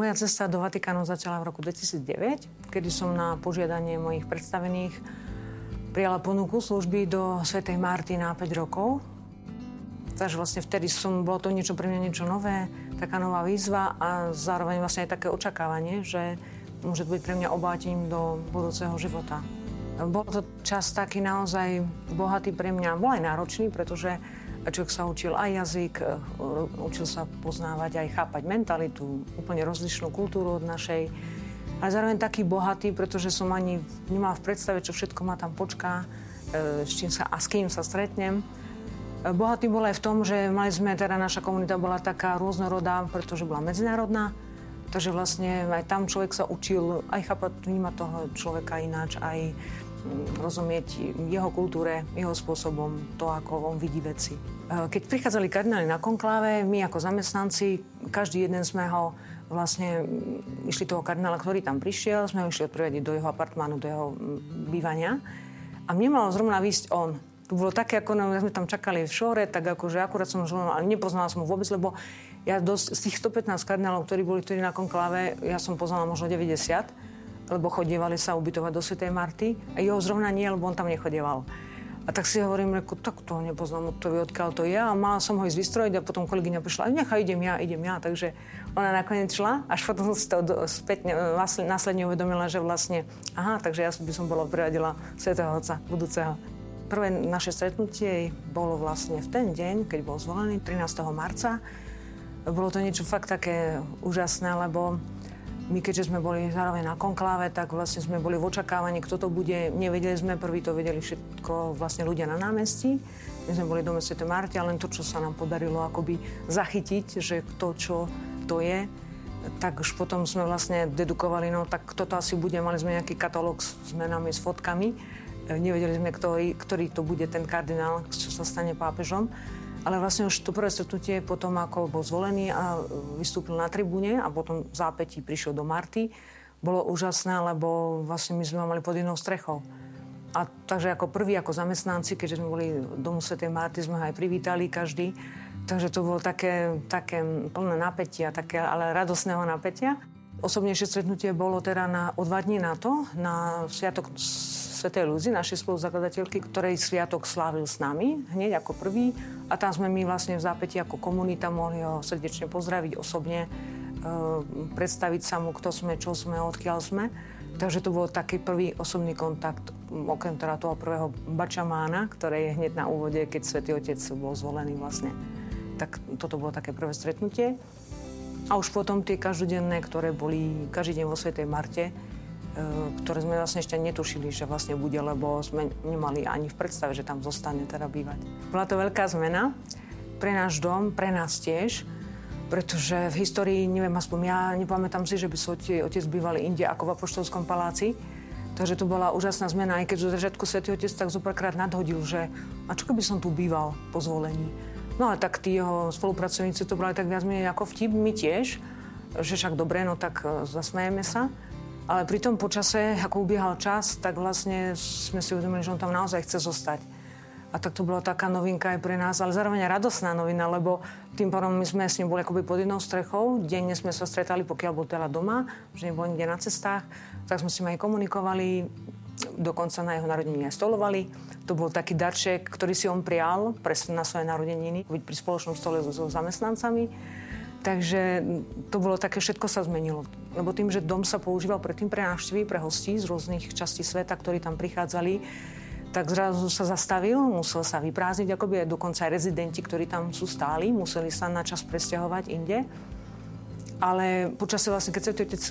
moja cesta do Vatikánu začala v roku 2009, kedy som na požiadanie mojich predstavených prijala ponuku služby do Svetej Marty na 5 rokov. Takže vlastne vtedy som, bolo to niečo pre mňa niečo nové, taká nová výzva a zároveň vlastne aj také očakávanie, že môže byť pre mňa obátením do budúceho života. Bol to čas taký naozaj bohatý pre mňa, bol aj náročný, pretože človek sa učil aj jazyk, e, učil sa poznávať aj chápať mentalitu, úplne rozlišnú kultúru od našej. Ale zároveň taký bohatý, pretože som ani nemala v predstave, čo všetko ma tam počká, e, s čím sa, a s kým sa stretnem. E, bohatý bol aj v tom, že mali sme, teda naša komunita bola taká rôznorodá, pretože bola medzinárodná. Takže vlastne aj tam človek sa učil aj chápať, vnímať toho človeka ináč, aj rozumieť jeho kultúre, jeho spôsobom, to, ako on vidí veci. E, keď prichádzali kardináli na konkláve, my ako zamestnanci, každý jeden sme ho vlastne išli toho kardinála, ktorý tam prišiel, sme ho išli odprevediť do jeho apartmánu, do jeho bývania. A mne malo zrovna výsť on. To bolo také, ako no, sme tam čakali v šore, tak akože akurát som žil, ale nepoznala som ho vôbec, lebo ja dosť, z tých 115 kardinálov, ktorí boli vtedy na konkláve, ja som poznala možno 90 lebo chodievali sa ubytovať do Svetej Marty a jeho zrovna nie, lebo on tam nechodieval. A tak si hovorím, reku, tak to nepoznám, to vie, odkiaľ to je. A mala som ho ísť vystrojiť a potom kolegyňa prišla, nechaj, idem ja, idem ja. Takže ona nakoniec šla, až potom si to spätne, následne uvedomila, že vlastne, aha, takže ja by som bola priradila Svetého Otca budúceho. Prvé naše stretnutie bolo vlastne v ten deň, keď bol zvolený, 13. marca. Bolo to niečo fakt také úžasné, lebo my keďže sme boli zároveň na konkláve, tak vlastne sme boli v očakávaní, kto to bude. Nevedeli sme, prvý to vedeli všetko vlastne ľudia na námestí. My sme boli do St. Marti a len to, čo sa nám podarilo akoby zachytiť, že kto čo to je, tak už potom sme vlastne dedukovali, no tak kto to asi bude. Mali sme nejaký katalóg s menami, s fotkami. Nevedeli sme, kto, ktorý to bude ten kardinál, čo sa stane pápežom. Ale vlastne už to prvé stretnutie potom, ako bol zvolený a vystúpil na tribúne a potom v zápätí prišiel do Marty, bolo úžasné, lebo vlastne my sme mali pod jednou strechou. A takže ako prvý, ako zamestnanci, keďže sme boli domu Sv. Marty, sme ho aj privítali každý. Takže to bolo také, také plné napätia, také ale radosného napätia. Osobnejšie stretnutie bolo teda na, o dva dní na to, na Sviatok Svetej Luzi, našej spoluzakladateľky, ktorej sviatok slávil s nami hneď ako prvý. A tam sme my vlastne v zápäti ako komunita mohli ho srdečne pozdraviť osobne, e, predstaviť sa mu, kto sme, čo sme, odkiaľ sme. Takže to bol taký prvý osobný kontakt, okrem teda toho prvého bačamána, ktoré je hneď na úvode, keď Svetý Otec bol zvolený vlastne. Tak toto bolo také prvé stretnutie. A už potom tie každodenné, ktoré boli každý deň vo Svetej Marte, E, ktoré sme vlastne ešte netušili, že vlastne bude, lebo sme nemali ani v predstave, že tam zostane teda bývať. Bola to veľká zmena pre náš dom, pre nás tiež, pretože v histórii, neviem, aspoň ja nepamätám si, že by sa otec, bývali inde ako v Apoštolskom paláci. Takže to bola úžasná zmena, aj keď zo začiatku Svetý Otec tak zoparkrát nadhodil, že a čo keby som tu býval po zvolení. No a tak tí jeho spolupracovníci to brali tak viac menej ako vtip, my tiež, že však dobre, no tak e, zasmejeme sa. Ale pri tom počase, ako ubiehal čas, tak vlastne sme si uvedomili, že on tam naozaj chce zostať. A tak to bola taká novinka aj pre nás, ale zároveň radosná novina, lebo tým pádom my sme s ním boli akoby pod jednou strechou. Denne sme sa stretali, pokiaľ bol teda doma, že nebol nikde na cestách. Tak sme si aj komunikovali, dokonca na jeho narodeniny stolovali. To bol taký darček, ktorý si on prijal presne na svoje narodeniny, byť pri spoločnom stole so, so zamestnancami. Takže to bolo také, všetko sa zmenilo. Lebo tým, že dom sa používal predtým pre návštevy, pre hostí z rôznych častí sveta, ktorí tam prichádzali, tak zrazu sa zastavil, musel sa vyprázdniť, akoby aj dokonca aj rezidenti, ktorí tam sú stáli, museli sa na čas presťahovať inde. Ale počasie vlastne, keď sa otec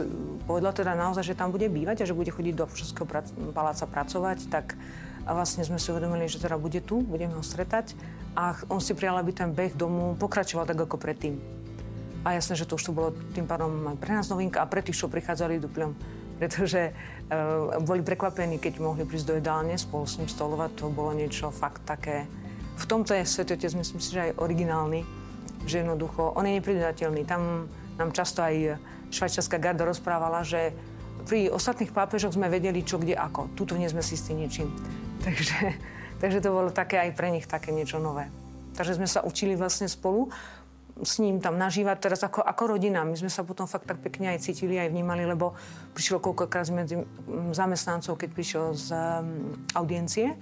povedal teda naozaj, že tam bude bývať a že bude chodiť do Všetkého paláca pracovať, tak vlastne sme si uvedomili, že teda bude tu, budeme ho stretať a on si prijal, aby ten beh domu pokračoval tak ako predtým. A jasné, že to už tu bolo tým pádom aj pre nás novinka a pre tých, čo prichádzali duplom, pretože uh, boli prekvapení, keď mohli prísť do jedálne spolu s ním stolovať. To bolo niečo fakt také... V tomto je Svetotec, myslím si, že aj originálny, že jednoducho, on je nepridateľný. Tam nám často aj švajčiarská garda rozprávala, že pri ostatných pápežoch sme vedeli, čo kde ako. Tuto nie sme si istí ničím. Takže, takže to bolo také aj pre nich také niečo nové. Takže sme sa učili vlastne spolu s ním tam nažívať teraz ako, ako rodina. My sme sa potom fakt tak pekne aj cítili, aj vnímali, lebo prišlo koľkokrát medzi zamestnancov, keď prišiel z um, audiencie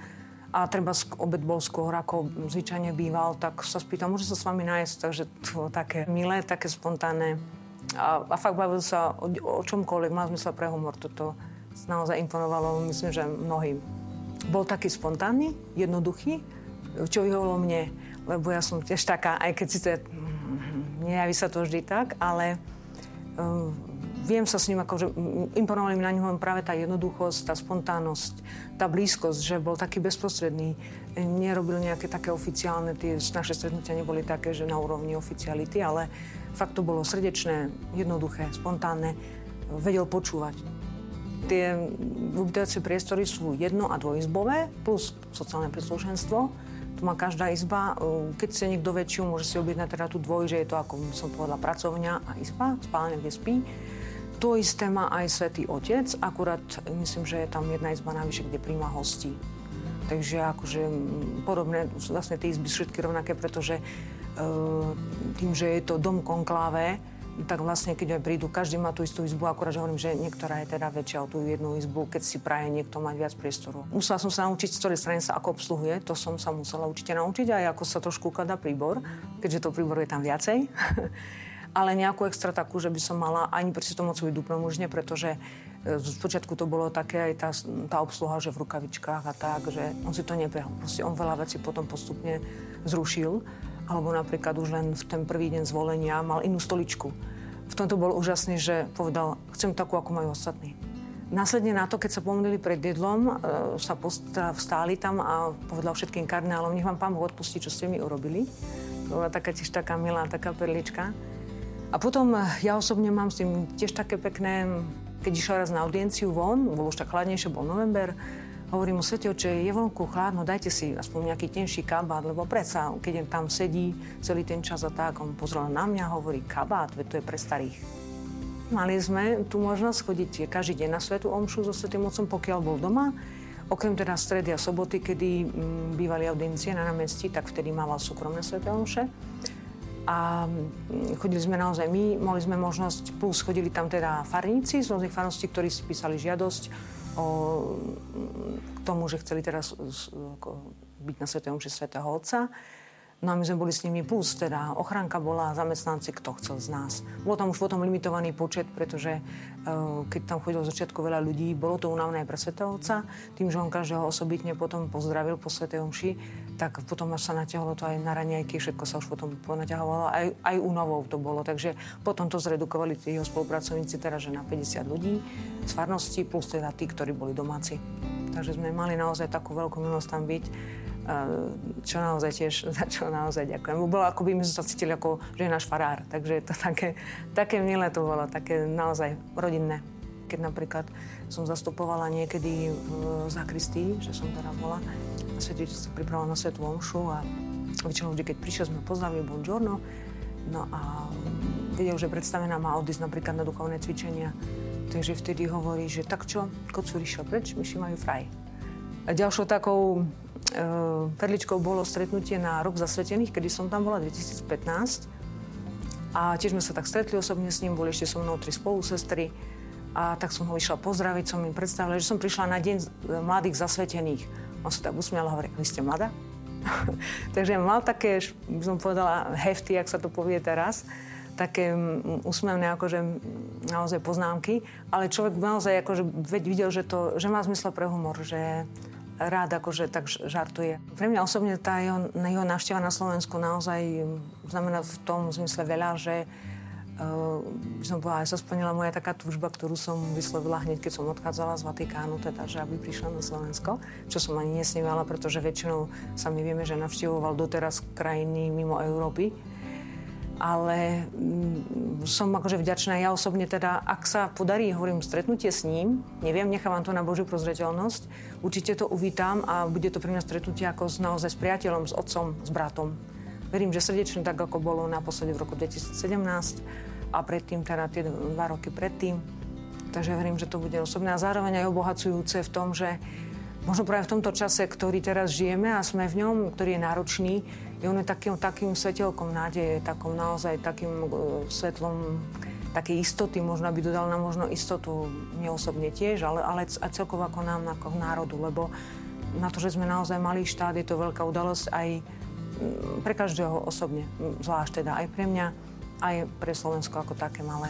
a treba obed bol skôr, ako zvyčajne býval, tak sa spýtal, môže sa s vami nájsť, takže to také milé, také spontánne. A, a fakt bavil sa o, o čomkoľvek, mal zmysel pre humor. Toto naozaj imponovalo, myslím, že mnohým. Bol taký spontánny, jednoduchý, čo vyhovalo mne, lebo ja som tiež taká, aj keď si to nejaví sa to vždy tak, ale uh, viem sa s ním, akože imponovali mi na ňom práve tá jednoduchosť, tá spontánnosť, tá blízkosť, že bol taký bezprostredný, nerobil nejaké také oficiálne, tie naše stretnutia neboli také, že na úrovni oficiality, ale fakt to bolo srdečné, jednoduché, spontánne, vedel počúvať. Tie ubytovacie priestory sú jedno- a dvojizbové, plus sociálne príslušenstvo tu má každá izba. Keď chce niekto väčšiu, môže si objednať teda tú dvoj, že je to, ako som povedala, pracovňa a izba, spálne, kde spí. To isté má aj Svetý Otec, akurát myslím, že je tam jedna izba navyše, kde príjma hostí. Takže akože podobné, vlastne tie izby všetky rovnaké, pretože tým, že je to dom konkláve, tak vlastne keď aj prídu, každý má tú istú izbu, akorát že hovorím, že niektorá je teda väčšia o tú jednu izbu, keď si praje niekto mať viac priestoru. Musela som sa naučiť, z ktorej strany sa ako obsluhuje, to som sa musela určite naučiť, aj ako sa trošku ukladá príbor, keďže to príbor je tam viacej. Ale nejakú extra takú, že by som mala ani pri mocu dupnom už nie, pretože e, z počiatku to bolo také aj tá, tá obsluha, že v rukavičkách a tak, že on si to nebehal. Proste on veľa vecí potom postupne zrušil alebo napríklad už len v ten prvý deň zvolenia mal inú stoličku. V tomto bol úžasný, že povedal, chcem takú, ako majú ostatní. Následne na to, keď sa pomodlili pred jedlom, e, sa teda vstáli tam a povedal všetkým kardinálom, nech vám pán Boh odpustí, čo ste mi urobili. To bola taká tiež taká milá, taká perlička. A potom e, ja osobne mám s tým tiež také pekné, keď išiel raz na audienciu von, bol už tak chladnejšie, bol november, Hovorím mu, Svete oče, je vonku chladno, dajte si aspoň nejaký tenší kabát, lebo predsa, keď tam sedí celý ten čas a tak, on pozrel na mňa, hovorí, kabát, veď to je pre starých. Mali sme tu možnosť chodiť každý deň na Svetu Omšu so Svetým Otcom, pokiaľ bol doma. Okrem teda stredy a soboty, kedy mm, bývali audiencie na námestí, tak vtedy mával súkromné Sveté Omše. A mm, chodili sme naozaj my, mali sme možnosť, plus chodili tam teda farníci z rôznych farností, ktorí si písali žiadosť o, k tomu, že chceli teraz byť na Svetom Omši Svetého Otca. No a my sme boli s nimi plus, teda ochránka bola, zamestnanci, kto chcel z nás. Bolo tam už potom limitovaný počet, pretože uh, keď tam chodilo z začiatku veľa ľudí, bolo to únavné aj pre Svetého Otca. Tým, že on každého osobitne potom pozdravil po Svetej Omši, tak potom až sa natiahlo to aj na raňajky, všetko sa už potom ponaťahovalo, aj, aj únovou to bolo. Takže potom to zredukovali tí jeho spolupracovníci, teda že na 50 ľudí z farnosti, plus teda tí, ktorí boli domáci. Takže sme mali naozaj takú veľkú milosť tam byť čo naozaj tiež, za čo naozaj ďakujem. Bolo ako by my sme sa cítili ako, že je náš farár. Takže to také, také milé to bolo, také naozaj rodinné. Keď napríklad som zastupovala niekedy v zakristii, že som teda bola na svete, sa pripravila na svetu omšu a väčšinou vždy, keď prišiel, sme pozdravili buongiorno. No a vedel, že predstavená má odísť napríklad na duchovné cvičenia. Takže vtedy hovorí, že tak čo, kocúr išiel preč, myši majú fraj. A ďalšou takou perličkou bolo stretnutie na rok zasvetených, kedy som tam bola 2015. A tiež sme sa tak stretli osobne s ním, boli ešte so mnou tri spolusestry. A tak som ho išla pozdraviť, som im predstavila, že som prišla na deň mladých zasvetených. On sa tak usmial a hovorí, vy ste mladá? Takže mal také, by som povedala, hefty, ak sa to povie teraz, také úsmevné akože naozaj poznámky, ale človek naozaj akože videl, že, to, že má zmysel pre humor, že rád akože tak žartuje. Pre mňa osobne tá jeho, jeho návšteva na Slovensku naozaj znamená v tom zmysle veľa, že uh, som povedala, aj sa splnila moja taká túžba, ktorú som vyslovila hneď, keď som odchádzala z Vatikánu, teda, že aby prišla na Slovensko, čo som ani nesnívala, pretože väčšinou sa my vieme, že navštevoval doteraz krajiny mimo Európy ale mm, som akože vďačná ja osobne teda, ak sa podarí, hovorím, stretnutie s ním, neviem, nechávam to na Božiu prozreteľnosť, určite to uvítam a bude to pre mňa stretnutie ako s, naozaj s priateľom, s otcom, s bratom. Verím, že srdečne tak, ako bolo naposledy v roku 2017 a predtým, teda tie dva roky predtým. Takže verím, že to bude osobné a zároveň aj obohacujúce v tom, že možno práve v tomto čase, ktorý teraz žijeme a sme v ňom, ktorý je náročný, je on je takým, takým svetelkom nádeje, takom naozaj takým uh, svetlom také istoty, možno by dodal nám možno istotu mne osobne tiež, ale, ale a celkovo ako nám, ako národu, lebo na to, že sme naozaj malý štát, je to veľká udalosť aj pre každého osobne, zvlášť teda aj pre mňa, aj pre Slovensko ako také malé.